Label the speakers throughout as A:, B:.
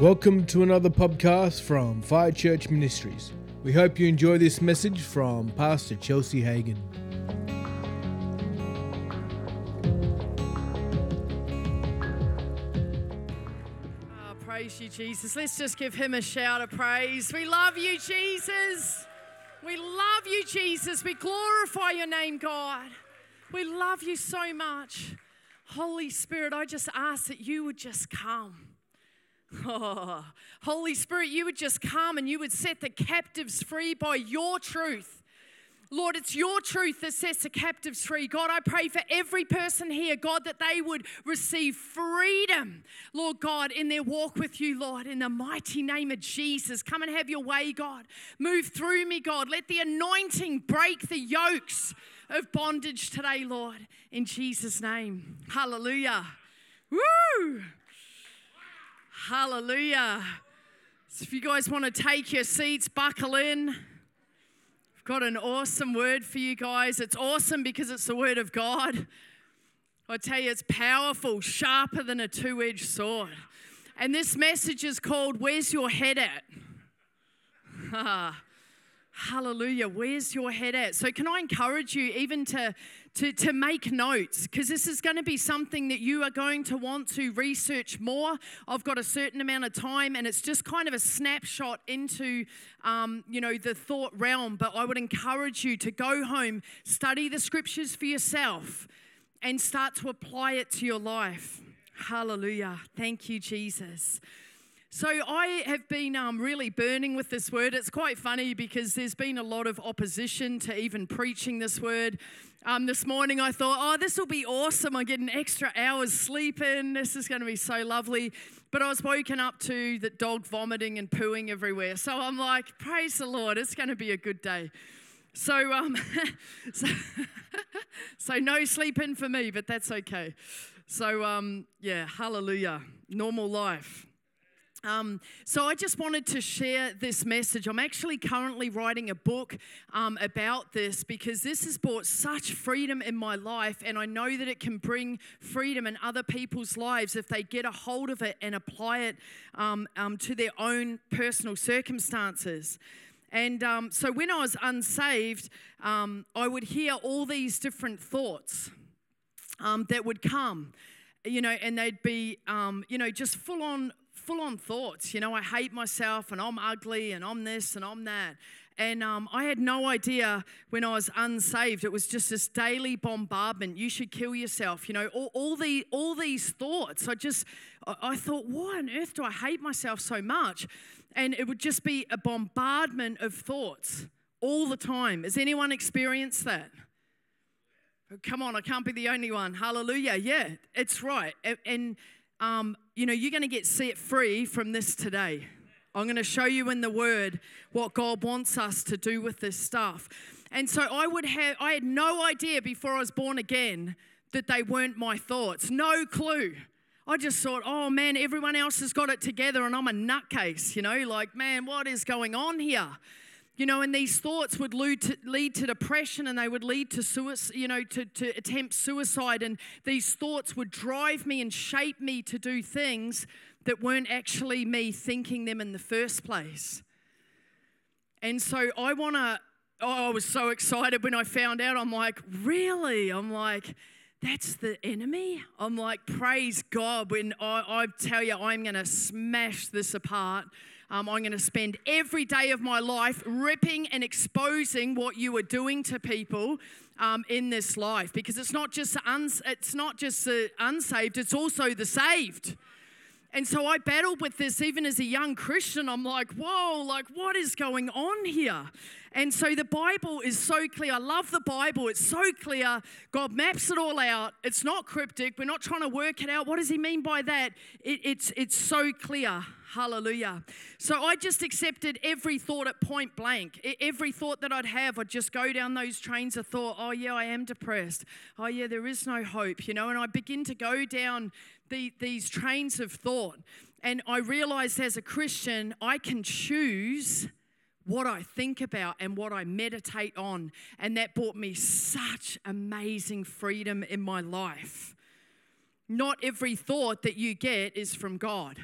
A: Welcome to another podcast from Fire Church Ministries. We hope you enjoy this message from Pastor Chelsea Hagen.
B: Oh, ah, praise you, Jesus. Let's just give him a shout of praise. We love you, Jesus. We love you, Jesus. We glorify your name, God. We love you so much. Holy Spirit, I just ask that you would just come. Oh, Holy Spirit, you would just come and you would set the captives free by your truth. Lord, it's your truth that sets the captives free. God, I pray for every person here, God, that they would receive freedom, Lord God, in their walk with you, Lord, in the mighty name of Jesus. Come and have your way, God. Move through me, God. Let the anointing break the yokes of bondage today, Lord, in Jesus' name. Hallelujah. Woo! Hallelujah. So if you guys want to take your seats, buckle in. I've got an awesome word for you guys. It's awesome because it's the word of God. I tell you, it's powerful, sharper than a two edged sword. And this message is called Where's Your Head At? Ah. Hallelujah. Where's your head at? So, can I encourage you even to, to, to make notes? Because this is going to be something that you are going to want to research more. I've got a certain amount of time, and it's just kind of a snapshot into, um, you know, the thought realm. But I would encourage you to go home, study the scriptures for yourself, and start to apply it to your life. Hallelujah. Thank you, Jesus. So I have been um, really burning with this word. It's quite funny because there's been a lot of opposition to even preaching this word. Um, this morning I thought, oh, this will be awesome. I get an extra hour's sleep in. This is going to be so lovely. But I was woken up to the dog vomiting and pooing everywhere. So I'm like, praise the Lord. It's going to be a good day. So, um, so, so no sleep in for me, but that's okay. So, um, yeah, hallelujah. Normal life. Um, so I just wanted to share this message. I'm actually currently writing a book um, about this because this has brought such freedom in my life, and I know that it can bring freedom in other people's lives if they get a hold of it and apply it um, um to their own personal circumstances. And um, so when I was unsaved, um, I would hear all these different thoughts that would come you know, and they'd be, um, you know, just full on full on thoughts. You know, I hate myself and I'm ugly and I'm this and I'm that. And um, I had no idea when I was unsaved. It was just this daily bombardment. You should kill yourself. You know, all, all, the, all these thoughts. I just, I thought, why on earth do I hate myself so much? And it would just be a bombardment of thoughts all the time. Has anyone experienced that? Come on, I can't be the only one. Hallelujah. Yeah, it's right. And, and um, you know, you're going to get set free from this today. I'm going to show you in the Word what God wants us to do with this stuff. And so I would have, I had no idea before I was born again that they weren't my thoughts. No clue. I just thought, oh man, everyone else has got it together and I'm a nutcase, you know, like, man, what is going on here? You know, and these thoughts would lead to, lead to depression and they would lead to suicide, you know, to, to attempt suicide. And these thoughts would drive me and shape me to do things that weren't actually me thinking them in the first place. And so I want to, oh, I was so excited when I found out. I'm like, really? I'm like, that's the enemy? I'm like, praise God. When I, I tell you, I'm going to smash this apart. Um, I'm going to spend every day of my life ripping and exposing what you are doing to people um, in this life because it's not just uns- it's not just the unsaved, it's also the saved. And so I battled with this even as a young Christian. I'm like, whoa, like what is going on here? And so the Bible is so clear. I love the Bible. It's so clear. God maps it all out. It's not cryptic. We're not trying to work it out. What does he mean by that? It, it's, it's so clear. Hallelujah. So I just accepted every thought at point blank. Every thought that I'd have, I'd just go down those trains of thought. Oh, yeah, I am depressed. Oh, yeah, there is no hope, you know. And I begin to go down the, these trains of thought. And I realized as a Christian, I can choose what I think about and what I meditate on. And that brought me such amazing freedom in my life. Not every thought that you get is from God.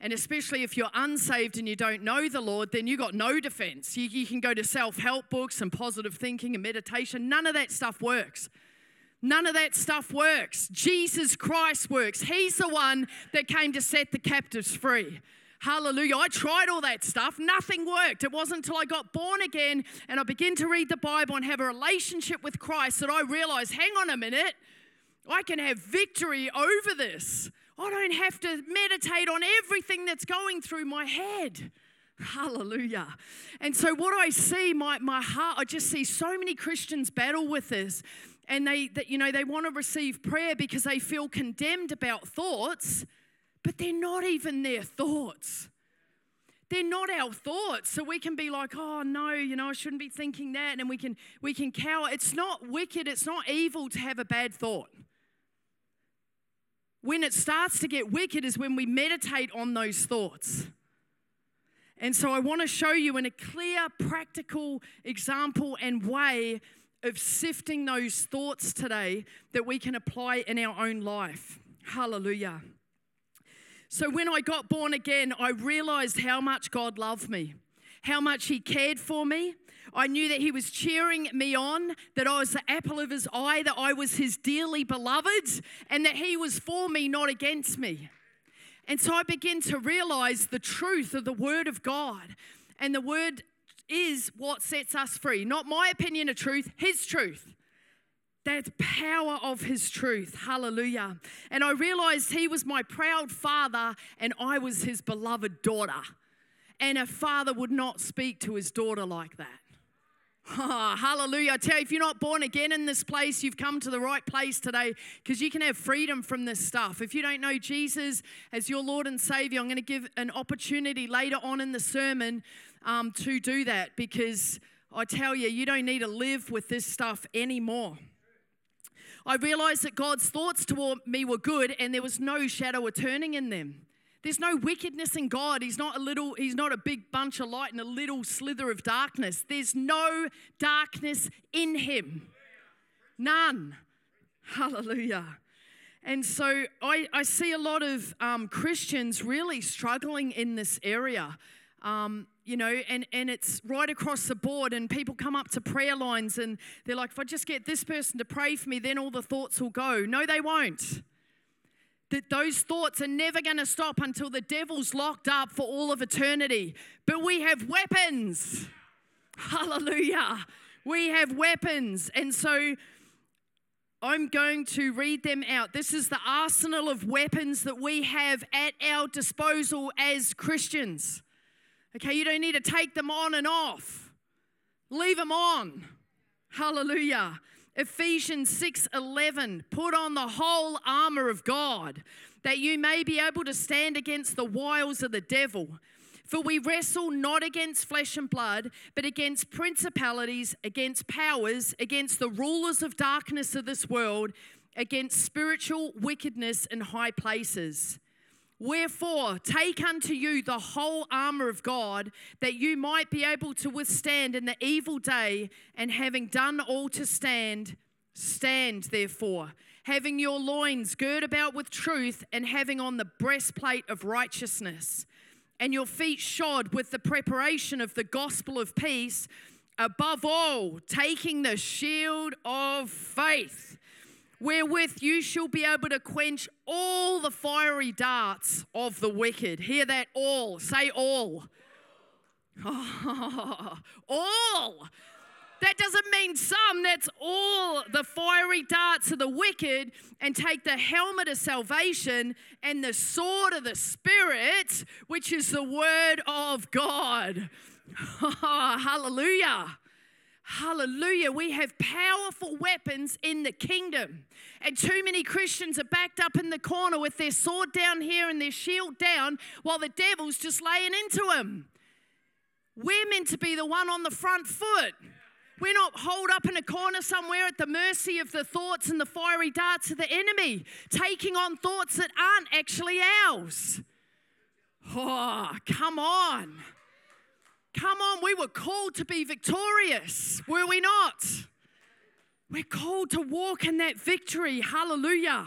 B: And especially if you're unsaved and you don't know the Lord, then you got no defense. You, you can go to self help books and positive thinking and meditation. None of that stuff works. None of that stuff works. Jesus Christ works. He's the one that came to set the captives free. Hallelujah. I tried all that stuff, nothing worked. It wasn't until I got born again and I began to read the Bible and have a relationship with Christ that I realized hang on a minute, I can have victory over this. I don't have to meditate on everything that's going through my head. Hallelujah. And so, what I see, my, my heart, I just see so many Christians battle with this. And they, that, you know, they want to receive prayer because they feel condemned about thoughts, but they're not even their thoughts. They're not our thoughts. So we can be like, oh no, you know, I shouldn't be thinking that. And we can we can cower. It's not wicked, it's not evil to have a bad thought. When it starts to get wicked is when we meditate on those thoughts. And so I want to show you in a clear, practical example and way of sifting those thoughts today that we can apply in our own life. Hallelujah. So when I got born again, I realized how much God loved me, how much He cared for me, I knew that He was cheering me on, that I was the apple of His eye, that I was His dearly beloved, and that He was for me, not against me. And so I began to realize the truth of the Word of God. And the Word is what sets us free. Not my opinion of truth, His truth. That power of His truth. Hallelujah. And I realized He was my proud father and I was His beloved daughter. And a father would not speak to his daughter like that. Oh, hallelujah. I tell you, if you're not born again in this place, you've come to the right place today because you can have freedom from this stuff. If you don't know Jesus as your Lord and Savior, I'm going to give an opportunity later on in the sermon um, to do that because I tell you, you don't need to live with this stuff anymore. I realized that God's thoughts toward me were good and there was no shadow of turning in them. There's no wickedness in God. He's not a little, he's not a big bunch of light and a little slither of darkness. There's no darkness in him. None. Hallelujah. And so I, I see a lot of um, Christians really struggling in this area. Um, you know, and, and it's right across the board. And people come up to prayer lines and they're like, if I just get this person to pray for me, then all the thoughts will go. No, they won't that those thoughts are never going to stop until the devil's locked up for all of eternity. But we have weapons. Hallelujah. We have weapons. And so I'm going to read them out. This is the arsenal of weapons that we have at our disposal as Christians. Okay, you don't need to take them on and off, leave them on. Hallelujah. Ephesians 6:11 put on the whole armor of God that you may be able to stand against the wiles of the devil. For we wrestle not against flesh and blood but against principalities against powers against the rulers of darkness of this world against spiritual wickedness in high places Wherefore, take unto you the whole armor of God, that you might be able to withstand in the evil day, and having done all to stand, stand therefore, having your loins girt about with truth, and having on the breastplate of righteousness, and your feet shod with the preparation of the gospel of peace, above all, taking the shield of faith wherewith you shall be able to quench all the fiery darts of the wicked. Hear that all. Say all. all. That doesn't mean some, that's all the fiery darts of the wicked, and take the helmet of salvation and the sword of the Spirit, which is the word of God. Hallelujah. Hallelujah. We have powerful weapons in the kingdom. And too many Christians are backed up in the corner with their sword down here and their shield down while the devil's just laying into them. We're meant to be the one on the front foot. We're not holed up in a corner somewhere at the mercy of the thoughts and the fiery darts of the enemy, taking on thoughts that aren't actually ours. Oh, come on. Come on, we were called to be victorious, were we not? We're called to walk in that victory. Hallelujah.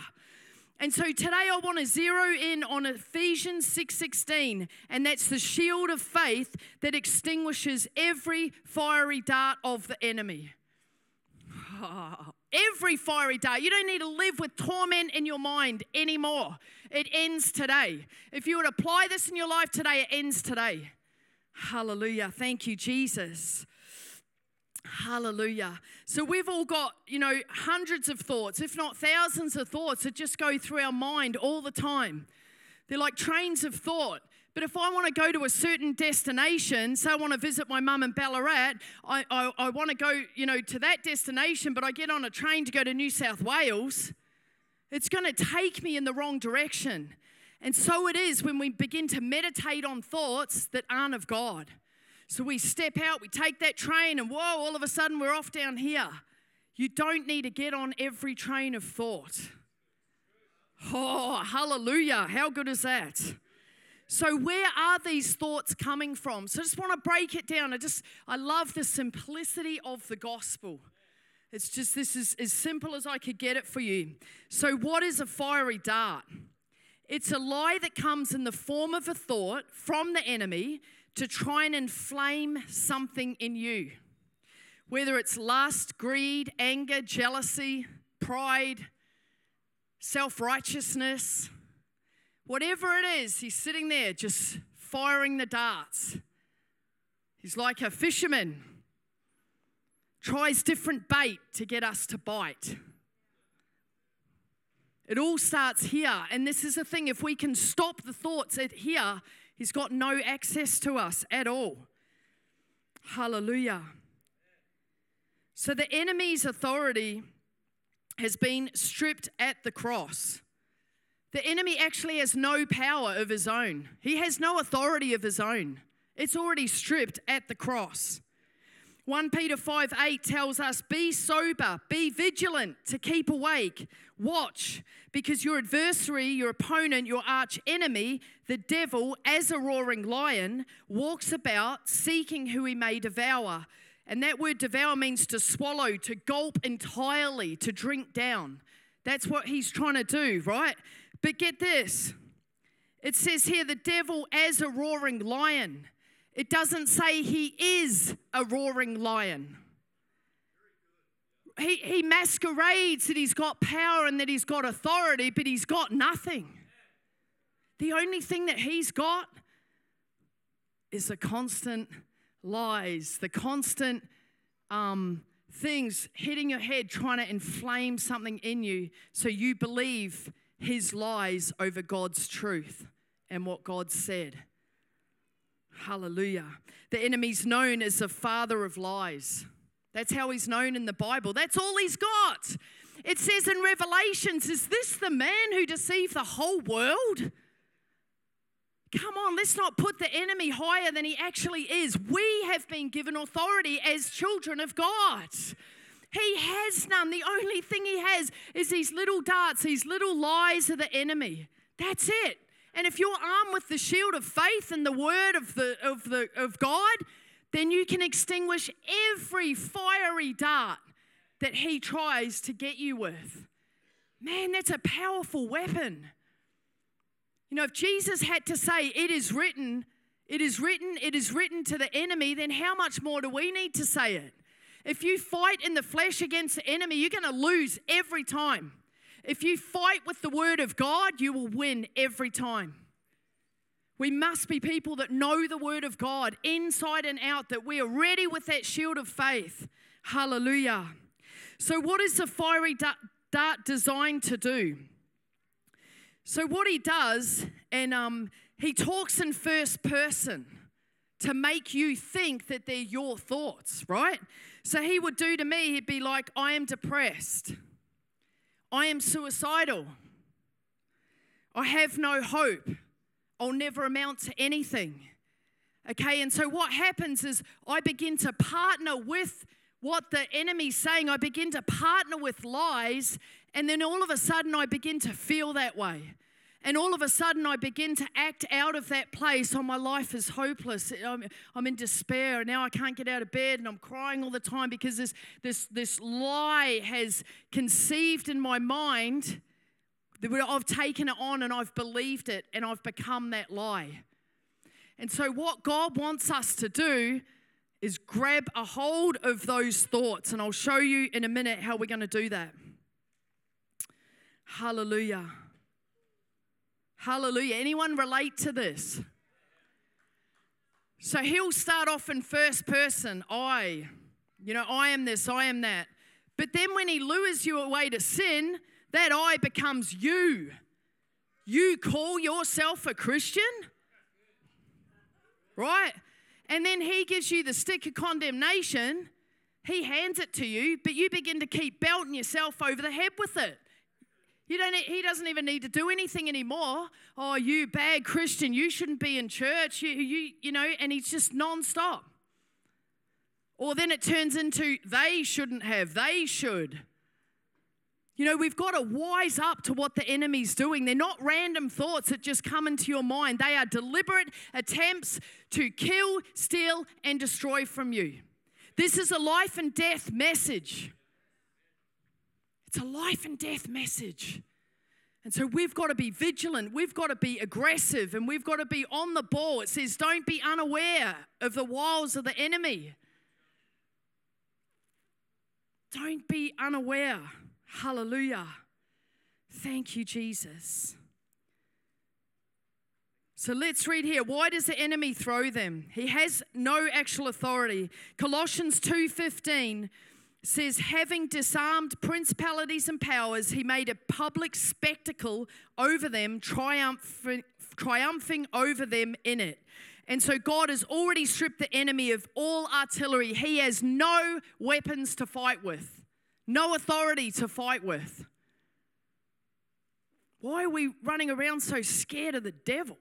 B: And so today I want to zero in on Ephesians 6:16 and that's the shield of faith that extinguishes every fiery dart of the enemy. Every fiery dart. You don't need to live with torment in your mind anymore. It ends today. If you would apply this in your life today, it ends today. Hallelujah. Thank you, Jesus. Hallelujah. So we've all got, you know, hundreds of thoughts, if not thousands of thoughts that just go through our mind all the time. They're like trains of thought. But if I want to go to a certain destination, say I want to visit my mum in Ballarat, I, I, I want to go, you know, to that destination, but I get on a train to go to New South Wales, it's going to take me in the wrong direction. And so it is when we begin to meditate on thoughts that aren't of God. So we step out, we take that train, and whoa, all of a sudden we're off down here. You don't need to get on every train of thought. Oh, hallelujah. How good is that? So where are these thoughts coming from? So I just want to break it down. I just I love the simplicity of the gospel. It's just this is as simple as I could get it for you. So what is a fiery dart? It's a lie that comes in the form of a thought from the enemy to try and inflame something in you. Whether it's lust, greed, anger, jealousy, pride, self righteousness, whatever it is, he's sitting there just firing the darts. He's like a fisherman, tries different bait to get us to bite. It all starts here. And this is the thing if we can stop the thoughts at here, He's got no access to us at all. Hallelujah. So the enemy's authority has been stripped at the cross. The enemy actually has no power of his own, he has no authority of his own. It's already stripped at the cross. 1 Peter 5 8 tells us, Be sober, be vigilant to keep awake, watch, because your adversary, your opponent, your arch enemy, the devil, as a roaring lion, walks about seeking who he may devour. And that word devour means to swallow, to gulp entirely, to drink down. That's what he's trying to do, right? But get this it says here, the devil as a roaring lion. It doesn't say he is a roaring lion. He, he masquerades that he's got power and that he's got authority, but he's got nothing. The only thing that he's got is the constant lies, the constant um, things hitting your head, trying to inflame something in you so you believe his lies over God's truth and what God said. Hallelujah. The enemy's known as the father of lies. That's how he's known in the Bible. That's all he's got. It says in Revelations, Is this the man who deceived the whole world? Come on, let's not put the enemy higher than he actually is. We have been given authority as children of God. He has none. The only thing he has is these little darts, these little lies of the enemy. That's it. And if you're armed with the shield of faith and the word of, the, of, the, of God, then you can extinguish every fiery dart that he tries to get you with. Man, that's a powerful weapon. You know, if Jesus had to say, It is written, it is written, it is written to the enemy, then how much more do we need to say it? If you fight in the flesh against the enemy, you're going to lose every time. If you fight with the word of God, you will win every time. We must be people that know the word of God inside and out, that we are ready with that shield of faith. Hallelujah. So, what is the fiery dart designed to do? So, what he does, and um, he talks in first person to make you think that they're your thoughts, right? So, he would do to me, he'd be like, I am depressed. I am suicidal. I have no hope. I'll never amount to anything. Okay, and so what happens is I begin to partner with what the enemy's saying. I begin to partner with lies, and then all of a sudden I begin to feel that way. And all of a sudden, I begin to act out of that place. Oh, my life is hopeless. I'm, I'm in despair. and Now I can't get out of bed and I'm crying all the time because this, this, this lie has conceived in my mind I've taken it on and I've believed it and I've become that lie. And so, what God wants us to do is grab a hold of those thoughts. And I'll show you in a minute how we're going to do that. Hallelujah. Hallelujah. Anyone relate to this? So he'll start off in first person I. You know, I am this, I am that. But then when he lures you away to sin, that I becomes you. You call yourself a Christian? Right? And then he gives you the stick of condemnation. He hands it to you, but you begin to keep belting yourself over the head with it. You don't, he doesn't even need to do anything anymore. Oh, you bad Christian, you shouldn't be in church. You, you, you know, and he's just nonstop. Or then it turns into they shouldn't have, they should. You know, we've got to wise up to what the enemy's doing. They're not random thoughts that just come into your mind, they are deliberate attempts to kill, steal, and destroy from you. This is a life and death message. It's a life and death message. And so we've got to be vigilant, we've got to be aggressive, and we've got to be on the ball. It says, don't be unaware of the wiles of the enemy. Don't be unaware. Hallelujah. Thank you, Jesus. So let's read here. Why does the enemy throw them? He has no actual authority. Colossians 2:15 says, having disarmed principalities and powers, he made a public spectacle over them, triumphing, triumphing over them in it. And so God has already stripped the enemy of all artillery. He has no weapons to fight with, no authority to fight with. Why are we running around so scared of the devil?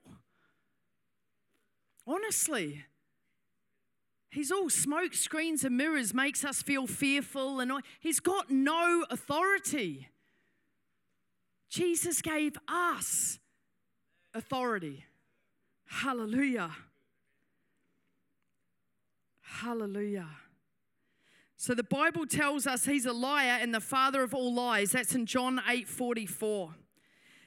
B: Honestly, He's all smoke screens and mirrors, makes us feel fearful, and he's got no authority. Jesus gave us authority. Hallelujah. Hallelujah. So the Bible tells us he's a liar and the father of all lies. That's in John 8 44.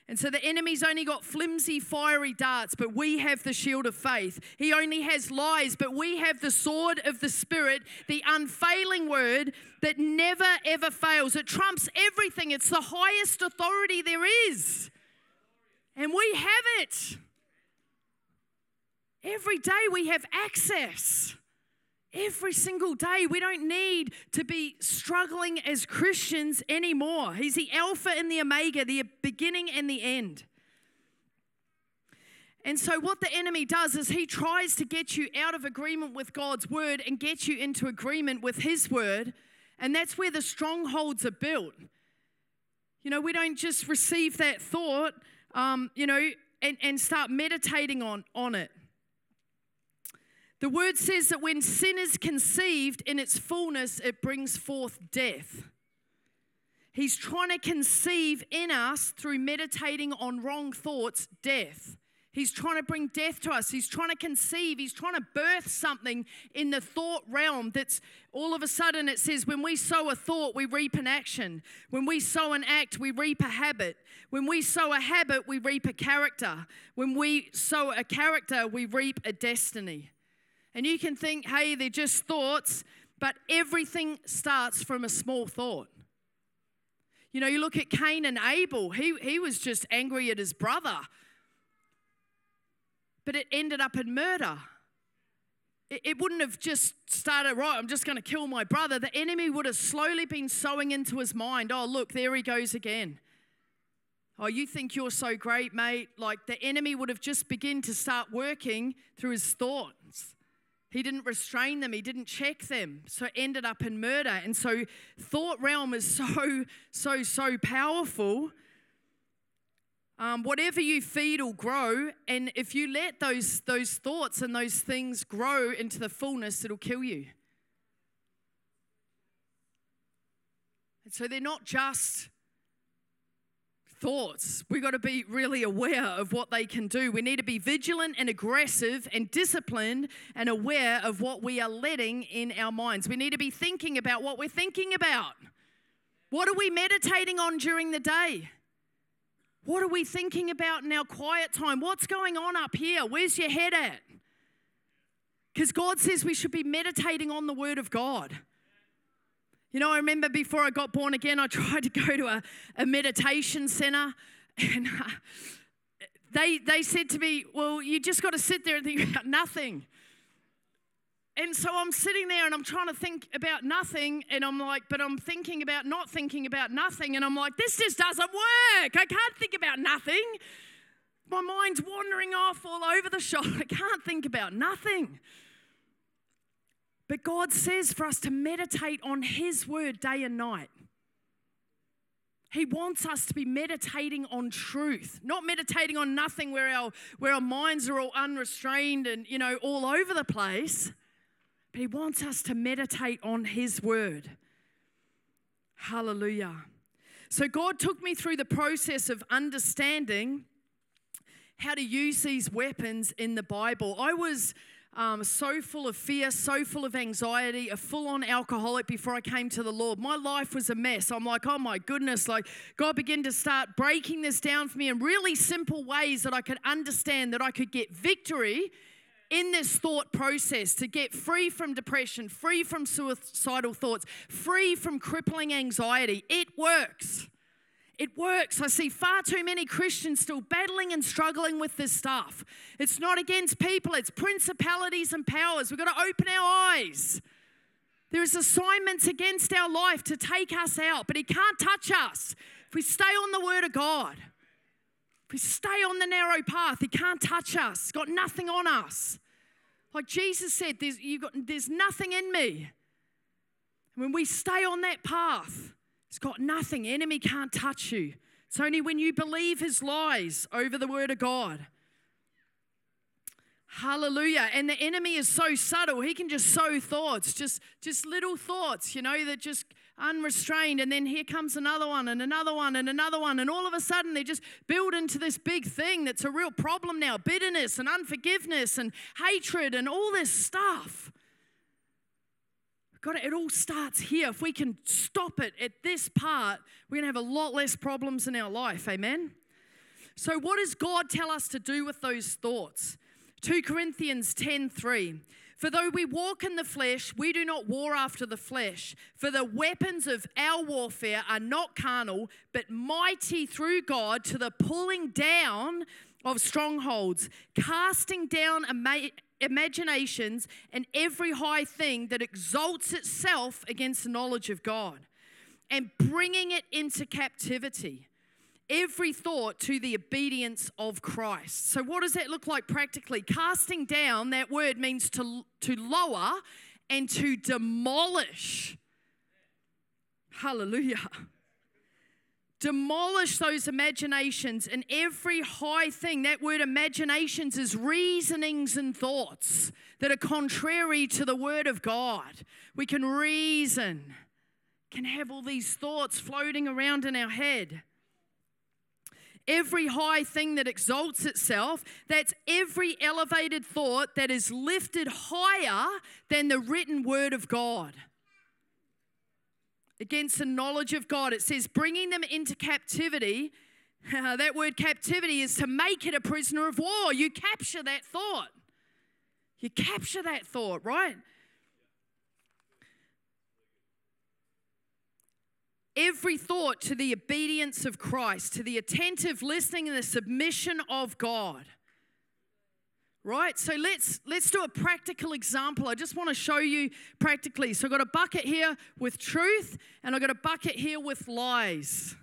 B: And so the enemy's only got flimsy, fiery darts, but we have the shield of faith. He only has lies, but we have the sword of the Spirit, the unfailing word that never ever fails. It trumps everything, it's the highest authority there is. And we have it. Every day we have access. Every single day. We don't need to be struggling as Christians anymore. He's the Alpha and the Omega, the beginning and the end. And so, what the enemy does is he tries to get you out of agreement with God's word and get you into agreement with his word. And that's where the strongholds are built. You know, we don't just receive that thought, um, you know, and, and start meditating on, on it. The word says that when sin is conceived in its fullness, it brings forth death. He's trying to conceive in us through meditating on wrong thoughts, death. He's trying to bring death to us. He's trying to conceive. He's trying to birth something in the thought realm that's all of a sudden it says, when we sow a thought, we reap an action. When we sow an act, we reap a habit. When we sow a habit, we reap a character. When we sow a character, we reap a destiny. And you can think, hey, they're just thoughts, but everything starts from a small thought. You know, you look at Cain and Abel, he, he was just angry at his brother, but it ended up in murder. It, it wouldn't have just started, right, I'm just going to kill my brother. The enemy would have slowly been sowing into his mind, oh, look, there he goes again. Oh, you think you're so great, mate? Like the enemy would have just begun to start working through his thoughts. He didn't restrain them, he didn't check them. So it ended up in murder. And so thought realm is so, so, so powerful. Um, whatever you feed will grow, and if you let those, those thoughts and those things grow into the fullness, it'll kill you. And so they're not just thoughts. We've got to be really aware of what they can do. We need to be vigilant and aggressive and disciplined and aware of what we are letting in our minds. We need to be thinking about what we're thinking about. What are we meditating on during the day? What are we thinking about in our quiet time? What's going on up here? Where's your head at? Because God says we should be meditating on the Word of God. You know, I remember before I got born again, I tried to go to a, a meditation center, and uh, they, they said to me, Well, you just got to sit there and think about nothing. And so I'm sitting there and I'm trying to think about nothing, and I'm like, but I'm thinking about not thinking about nothing, and I'm like, this just doesn't work. I can't think about nothing. My mind's wandering off all over the shop. I can't think about nothing. But God says for us to meditate on His word day and night. He wants us to be meditating on truth, not meditating on nothing where our, where our minds are all unrestrained and, you know, all over the place. But He wants us to meditate on His word. Hallelujah. So God took me through the process of understanding how to use these weapons in the Bible. I was um, so full of fear, so full of anxiety, a full on alcoholic before I came to the Lord. My life was a mess. I'm like, oh my goodness, like God began to start breaking this down for me in really simple ways that I could understand that I could get victory in this thought process to get free from depression, free from suicidal thoughts, free from crippling anxiety. It works. It works. I see far too many Christians still battling and struggling with this stuff. It's not against people, it's principalities and powers. We've got to open our eyes. There is assignments against our life to take us out, but He can't touch us if we stay on the Word of God. If we stay on the narrow path, He can't touch us. He's got nothing on us. Like Jesus said, there's, you've got, there's nothing in me. When we stay on that path, it's got nothing. Enemy can't touch you. It's only when you believe his lies over the word of God. Hallelujah. And the enemy is so subtle. He can just sow thoughts, just, just little thoughts, you know, that just unrestrained. And then here comes another one and another one and another one. And all of a sudden, they just build into this big thing that's a real problem now bitterness and unforgiveness and hatred and all this stuff. God, it all starts here. If we can stop it at this part, we're going to have a lot less problems in our life. Amen? So, what does God tell us to do with those thoughts? 2 Corinthians 10 3. For though we walk in the flesh, we do not war after the flesh. For the weapons of our warfare are not carnal, but mighty through God to the pulling down of strongholds, casting down imaginations and every high thing that exalts itself against the knowledge of God, and bringing it into captivity every thought to the obedience of Christ. So, what does that look like practically? Casting down, that word means to, to lower and to demolish. Hallelujah. Demolish those imaginations and every high thing. That word imaginations is reasonings and thoughts that are contrary to the word of God. We can reason, can have all these thoughts floating around in our head. Every high thing that exalts itself, that's every elevated thought that is lifted higher than the written word of God. Against the knowledge of God, it says, bringing them into captivity. that word captivity is to make it a prisoner of war. You capture that thought. You capture that thought, right? every thought to the obedience of Christ, to the attentive listening and the submission of God. Right? So let's let's do a practical example. I just want to show you practically. So I've got a bucket here with truth and I've got a bucket here with lies.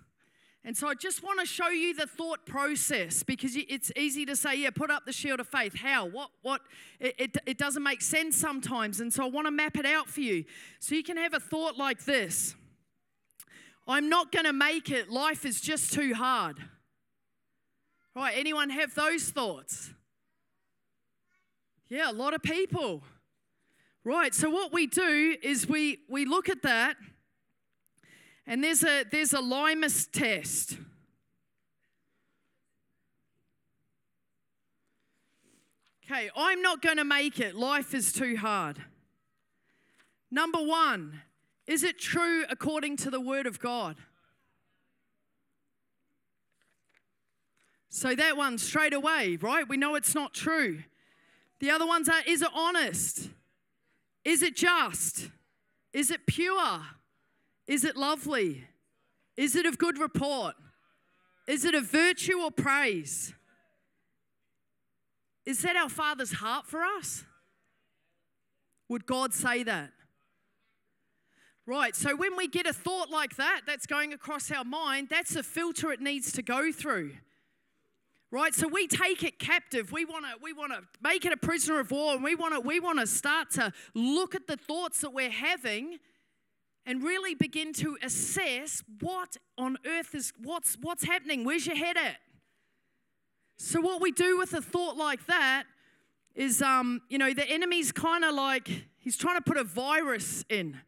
B: And so I just want to show you the thought process because it's easy to say, yeah, put up the shield of faith. How? What? What? It, it, it doesn't make sense sometimes. And so I want to map it out for you. So you can have a thought like this I'm not going to make it. Life is just too hard. Right? Anyone have those thoughts? Yeah, a lot of people. Right. So what we do is we we look at that and there's a there's a litmus test. Okay, I'm not going to make it. Life is too hard. Number 1, is it true according to the Word of God? So that one straight away, right? We know it's not true. The other ones are is it honest? Is it just? Is it pure? Is it lovely? Is it of good report? Is it a virtue or praise? Is that our Father's heart for us? Would God say that? Right, so when we get a thought like that that's going across our mind, that's a filter it needs to go through. Right, so we take it captive. We want to we want to make it a prisoner of war and we want to we want to start to look at the thoughts that we're having and really begin to assess what on earth is what's what's happening. Where's your head at? So what we do with a thought like that is um, you know, the enemy's kind of like he's trying to put a virus in.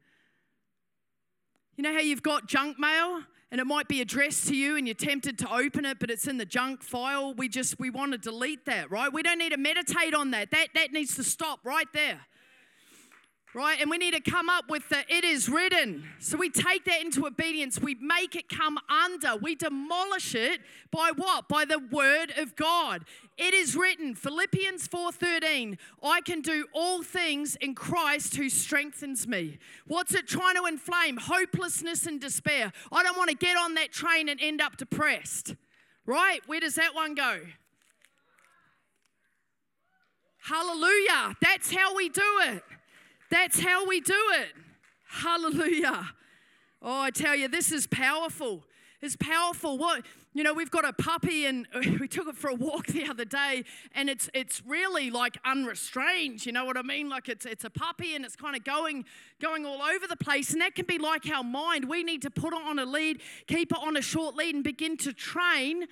B: You know how you've got junk mail and it might be addressed to you and you're tempted to open it but it's in the junk file. We just we want to delete that right? We don't need to meditate on that. That that needs to stop right there right? And we need to come up with the it is written. So we take that into obedience. We make it come under. We demolish it by what? By the word of god. It is written philippians 4.13 i can do all things in christ who strengthens me. What's it trying to inflame? Hopelessness and despair. I don't want to get on that train and end up depressed. Right? Where does that one go? Hallelujah. That's how we do it that's how we do it. Hallelujah. Oh, I tell you, this is powerful. It's powerful. What you know, we've got a puppy, and we took it for a walk the other day, and it's it's really like unrestrained. You know what I mean? Like it's it's a puppy, and it's kind of going going all over the place, and that can be like our mind. We need to put it on a lead, keep it on a short lead, and begin to train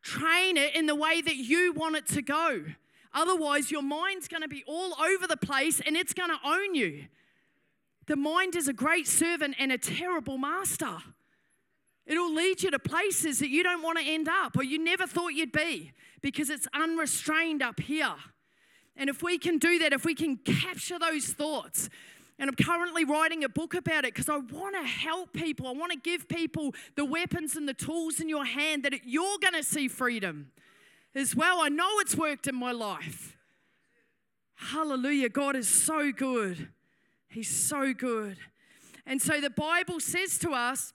B: train it in the way that you want it to go. Otherwise, your mind's going to be all over the place and it's going to own you. The mind is a great servant and a terrible master. It'll lead you to places that you don't want to end up or you never thought you'd be because it's unrestrained up here. And if we can do that, if we can capture those thoughts, and I'm currently writing a book about it because I want to help people. I want to give people the weapons and the tools in your hand that you're going to see freedom as well. I know it's worked in my life. Hallelujah. God is so good. He's so good. And so the Bible says to us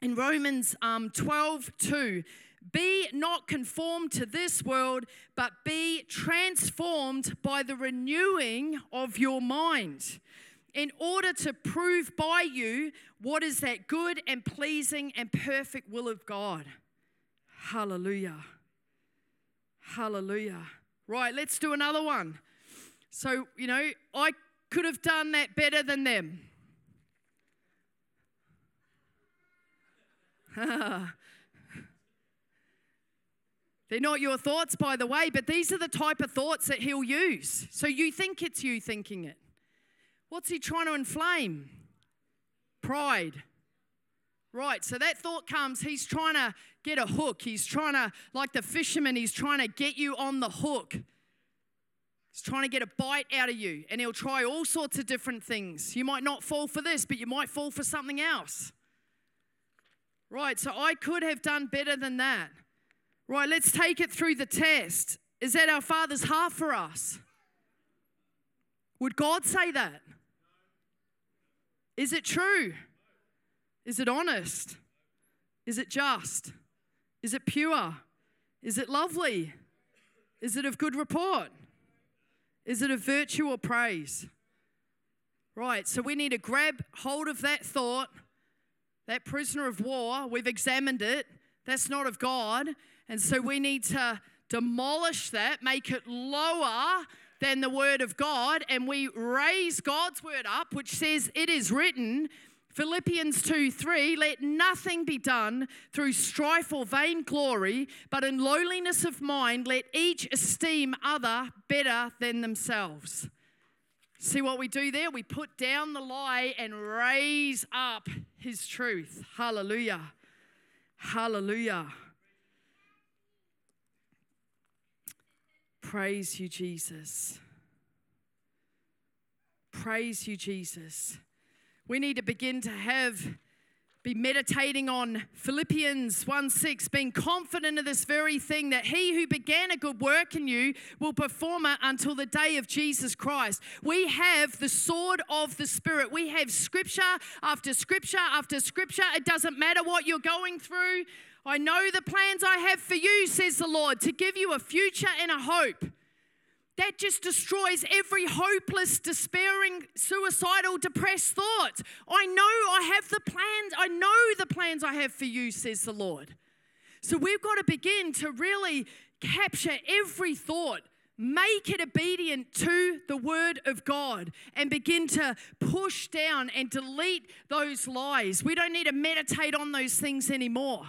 B: in Romans um, 12 2, be not conformed to this world, but be transformed by the renewing of your mind, in order to prove by you what is that good and pleasing and perfect will of God. Hallelujah. Hallelujah. Right, let's do another one. So, you know, I could have done that better than them. They're not your thoughts, by the way, but these are the type of thoughts that he'll use. So you think it's you thinking it. What's he trying to inflame? Pride. Right, so that thought comes, he's trying to get a hook. He's trying to, like the fisherman, he's trying to get you on the hook. He's trying to get a bite out of you, and he'll try all sorts of different things. You might not fall for this, but you might fall for something else. Right, so I could have done better than that. Right, let's take it through the test. Is that our Father's heart for us? Would God say that? Is it true? Is it honest? Is it just? Is it pure? Is it lovely? Is it of good report? Is it of virtue or praise? Right, so we need to grab hold of that thought, that prisoner of war. We've examined it. That's not of God. And so we need to demolish that, make it lower than the word of God, and we raise God's word up, which says, It is written, Philippians 2 3, let nothing be done through strife or vainglory, but in lowliness of mind, let each esteem other better than themselves. See what we do there? We put down the lie and raise up his truth. Hallelujah. Hallelujah. Praise you, Jesus. Praise you, Jesus. We need to begin to have be meditating on Philippians 1 6, being confident of this very thing that he who began a good work in you will perform it until the day of Jesus Christ. We have the sword of the Spirit. We have scripture after scripture after scripture. It doesn't matter what you're going through. I know the plans I have for you, says the Lord, to give you a future and a hope. That just destroys every hopeless, despairing, suicidal, depressed thought. I know I have the plans, I know the plans I have for you, says the Lord. So we've got to begin to really capture every thought, make it obedient to the Word of God, and begin to push down and delete those lies. We don't need to meditate on those things anymore.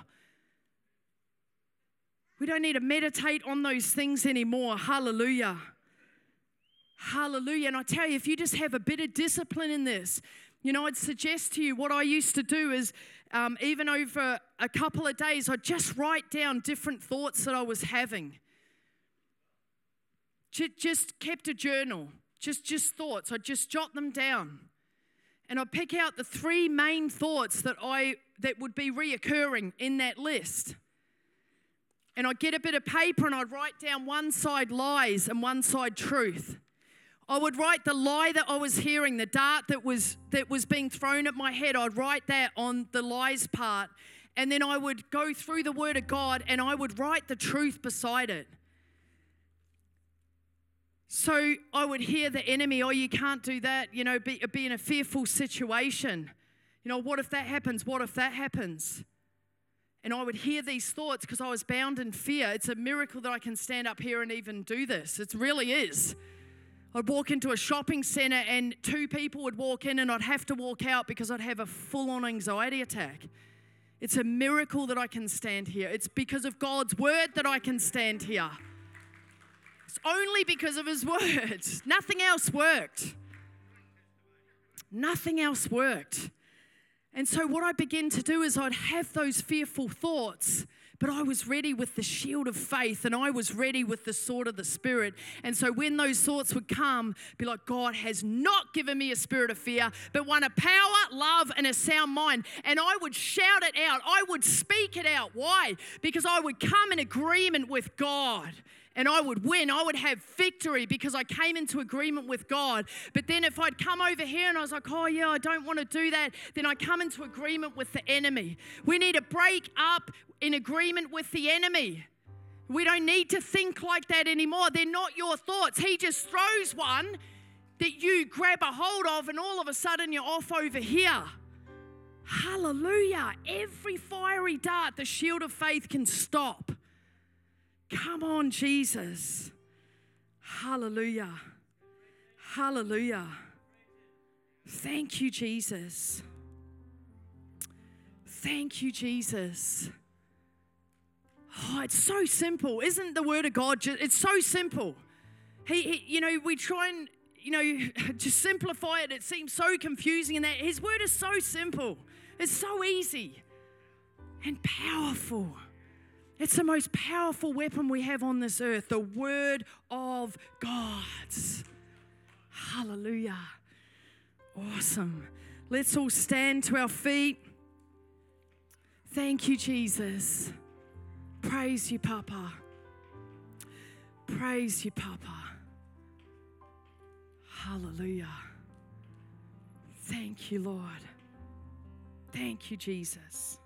B: We don't need to meditate on those things anymore. Hallelujah. Hallelujah. And I tell you, if you just have a bit of discipline in this, you know, I'd suggest to you what I used to do is um, even over a couple of days, I'd just write down different thoughts that I was having. Just kept a journal, just, just thoughts. I'd just jot them down. And I'd pick out the three main thoughts that, I, that would be reoccurring in that list. And I'd get a bit of paper and I'd write down one side lies and one side truth. I would write the lie that I was hearing, the dart that was that was being thrown at my head. I'd write that on the lies part. And then I would go through the word of God and I would write the truth beside it. So I would hear the enemy, oh, you can't do that, you know, be, be in a fearful situation. You know, what if that happens? What if that happens? And I would hear these thoughts because I was bound in fear. It's a miracle that I can stand up here and even do this. It really is. I'd walk into a shopping center and two people would walk in and I'd have to walk out because I'd have a full on anxiety attack. It's a miracle that I can stand here. It's because of God's word that I can stand here. It's only because of His word. Nothing else worked. Nothing else worked. And so, what I begin to do is I'd have those fearful thoughts but I was ready with the shield of faith and I was ready with the sword of the Spirit. And so when those thoughts would come, be like, God has not given me a spirit of fear, but one of power, love, and a sound mind. And I would shout it out, I would speak it out. Why? Because I would come in agreement with God and I would win. I would have victory because I came into agreement with God. But then if I'd come over here and I was like, oh, yeah, I don't want to do that, then I come into agreement with the enemy. We need to break up in agreement with the enemy. We don't need to think like that anymore. They're not your thoughts. He just throws one that you grab a hold of, and all of a sudden you're off over here. Hallelujah. Every fiery dart the shield of faith can stop. Come on, Jesus. Hallelujah. Hallelujah. Thank you, Jesus. Thank you, Jesus. Oh, it's so simple. Isn't the word of God just, it's so simple. He, he, you know, we try and, you know, just simplify it. It seems so confusing and that his word is so simple. It's so easy and powerful. It's the most powerful weapon we have on this earth, the Word of God. Hallelujah. Awesome. Let's all stand to our feet. Thank you, Jesus. Praise you, Papa. Praise you, Papa. Hallelujah. Thank you, Lord. Thank you, Jesus.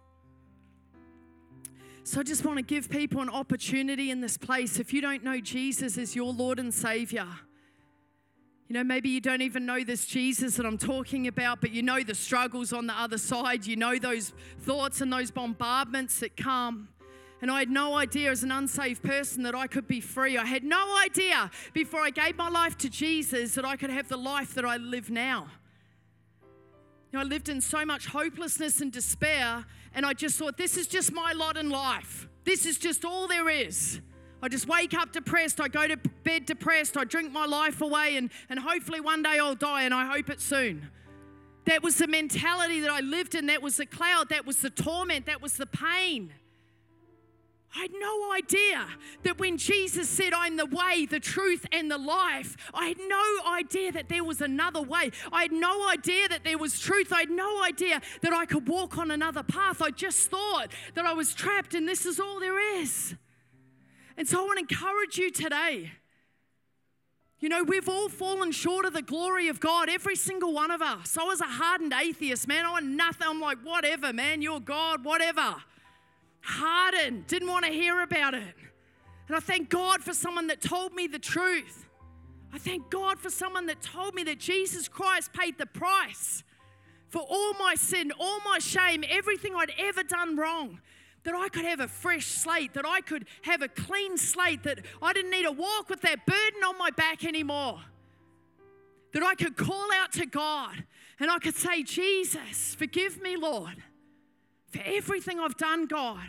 B: So I just want to give people an opportunity in this place. If you don't know Jesus as your Lord and Savior, you know, maybe you don't even know this Jesus that I'm talking about, but you know the struggles on the other side. You know those thoughts and those bombardments that come. And I had no idea as an unsaved person that I could be free. I had no idea before I gave my life to Jesus that I could have the life that I live now. You know, I lived in so much hopelessness and despair and I just thought, this is just my lot in life. This is just all there is. I just wake up depressed. I go to bed depressed. I drink my life away, and, and hopefully one day I'll die, and I hope it soon. That was the mentality that I lived in. That was the cloud. That was the torment. That was the pain. I had no idea that when Jesus said, I'm the way, the truth, and the life, I had no idea that there was another way. I had no idea that there was truth. I had no idea that I could walk on another path. I just thought that I was trapped and this is all there is. And so I want to encourage you today. You know, we've all fallen short of the glory of God, every single one of us. I was a hardened atheist, man. I want nothing. I'm like, whatever, man, you're God, whatever hardened, didn't want to hear about it. And I thank God for someone that told me the truth. I thank God for someone that told me that Jesus Christ paid the price for all my sin, all my shame, everything I'd ever done wrong. That I could have a fresh slate, that I could have a clean slate, that I didn't need to walk with that burden on my back anymore. That I could call out to God and I could say, Jesus, forgive me, Lord for everything I've done, God.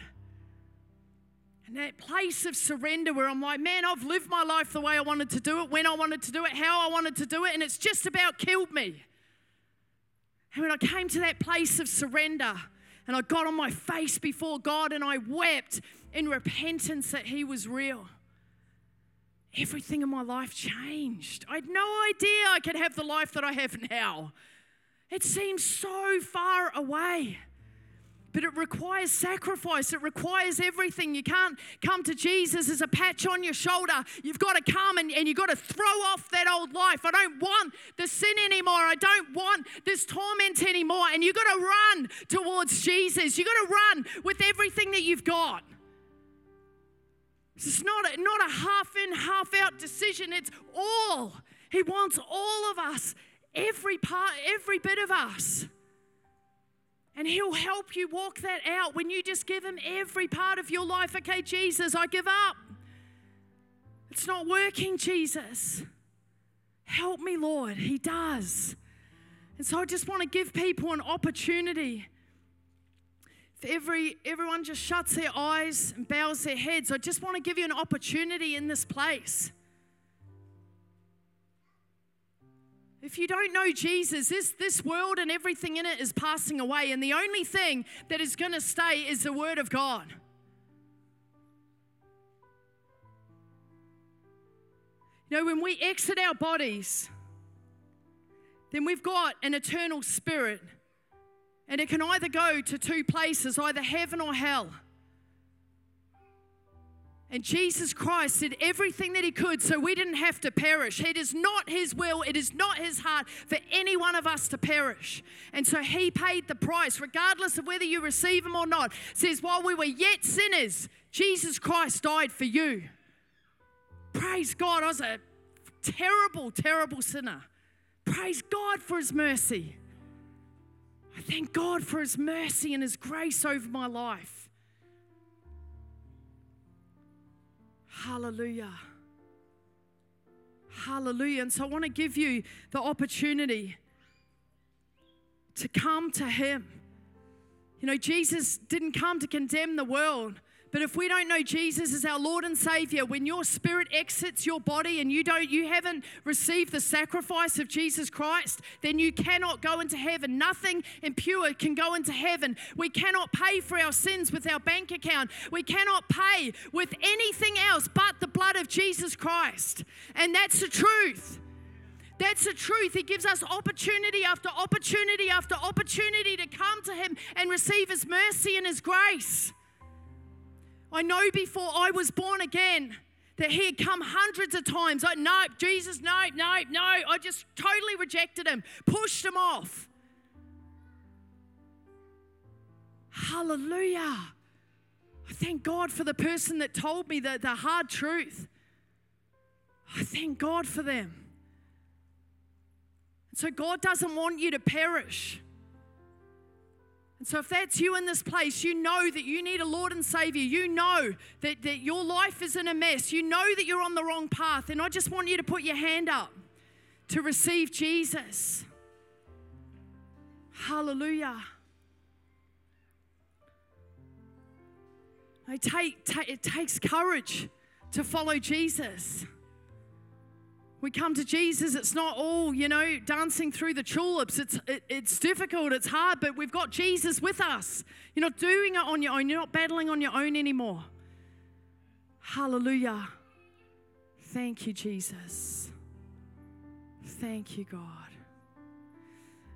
B: And that place of surrender where I'm like, man, I've lived my life the way I wanted to do it, when I wanted to do it, how I wanted to do it, and it's just about killed me. And when I came to that place of surrender and I got on my face before God and I wept in repentance that He was real, everything in my life changed. I had no idea I could have the life that I have now. It seems so far away. But it requires sacrifice. It requires everything. You can't come to Jesus as a patch on your shoulder. You've got to come and, and you've got to throw off that old life. I don't want the sin anymore. I don't want this torment anymore. And you've got to run towards Jesus. You've got to run with everything that you've got. It's not a, not a half in, half out decision. It's all. He wants all of us, every part, every bit of us. And He'll help you walk that out when you just give Him every part of your life. Okay, Jesus, I give up. It's not working, Jesus. Help me, Lord. He does. And so I just want to give people an opportunity. If every, everyone just shuts their eyes and bows their heads, I just want to give you an opportunity in this place. If you don't know Jesus, this, this world and everything in it is passing away, and the only thing that is going to stay is the Word of God. You know, when we exit our bodies, then we've got an eternal spirit, and it can either go to two places, either heaven or hell. And Jesus Christ did everything that he could so we didn't have to perish. It is not his will, it is not his heart for any one of us to perish. And so he paid the price, regardless of whether you receive him or not. It says, while we were yet sinners, Jesus Christ died for you. Praise God, I was a terrible, terrible sinner. Praise God for his mercy. I thank God for his mercy and his grace over my life. Hallelujah. Hallelujah. And so I want to give you the opportunity to come to Him. You know, Jesus didn't come to condemn the world, but if we don't know Jesus as our Lord and Savior, when your spirit exits your body and you don't you haven't received the sacrifice of Jesus Christ, then you cannot go into heaven. Nothing impure can go into heaven. We cannot pay for our sins with our bank account. We cannot pay with anything else but the blood of Jesus Christ. And that's the truth. That's the truth. He gives us opportunity after opportunity after opportunity to come to Him and receive His mercy and His grace. I know before I was born again that he had come hundreds of times. Like, no, Jesus, no, no, no. I just totally rejected him, pushed him off. Hallelujah. I thank God for the person that told me the, the hard truth. I thank God for them. so God doesn't want you to perish. So, if that's you in this place, you know that you need a Lord and Savior. You know that, that your life is in a mess. You know that you're on the wrong path. And I just want you to put your hand up to receive Jesus. Hallelujah. I take, take, it takes courage to follow Jesus. We come to Jesus, it's not all, you know, dancing through the tulips. It's, it, it's difficult, it's hard, but we've got Jesus with us. You're not doing it on your own, you're not battling on your own anymore. Hallelujah. Thank you, Jesus. Thank you, God.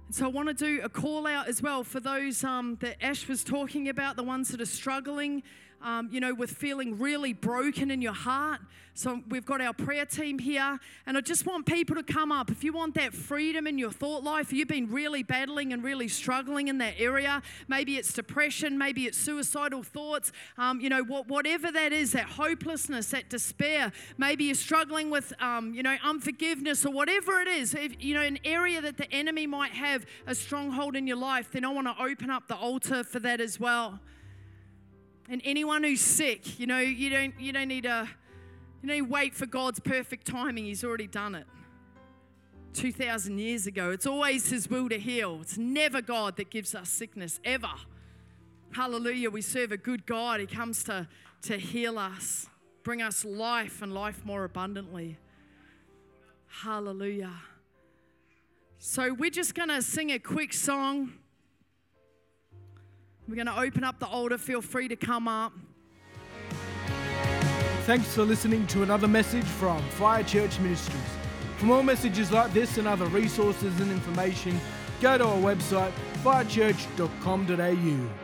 B: And so I want to do a call out as well for those um, that Ash was talking about, the ones that are struggling um, you know, with feeling really broken in your heart. So we've got our prayer team here, and I just want people to come up. If you want that freedom in your thought life, you've been really battling and really struggling in that area. Maybe it's depression, maybe it's suicidal thoughts. Um, you know, what, whatever that is, that hopelessness, that despair. Maybe you're struggling with, um, you know, unforgiveness or whatever it is. If, you know, an area that the enemy might have a stronghold in your life, then I want to open up the altar for that as well. And anyone who's sick, you know, you don't you don't need to you don't wait for God's perfect timing. He's already done it. 2000 years ago. It's always his will to heal. It's never God that gives us sickness ever. Hallelujah. We serve a good God. He comes to to heal us, bring us life and life more abundantly. Hallelujah. So we're just going to sing a quick song. We're going to open up the altar. Feel free to come up.
A: Thanks for listening to another message from Fire Church Ministries. For more messages like this and other resources and information, go to our website firechurch.com.au.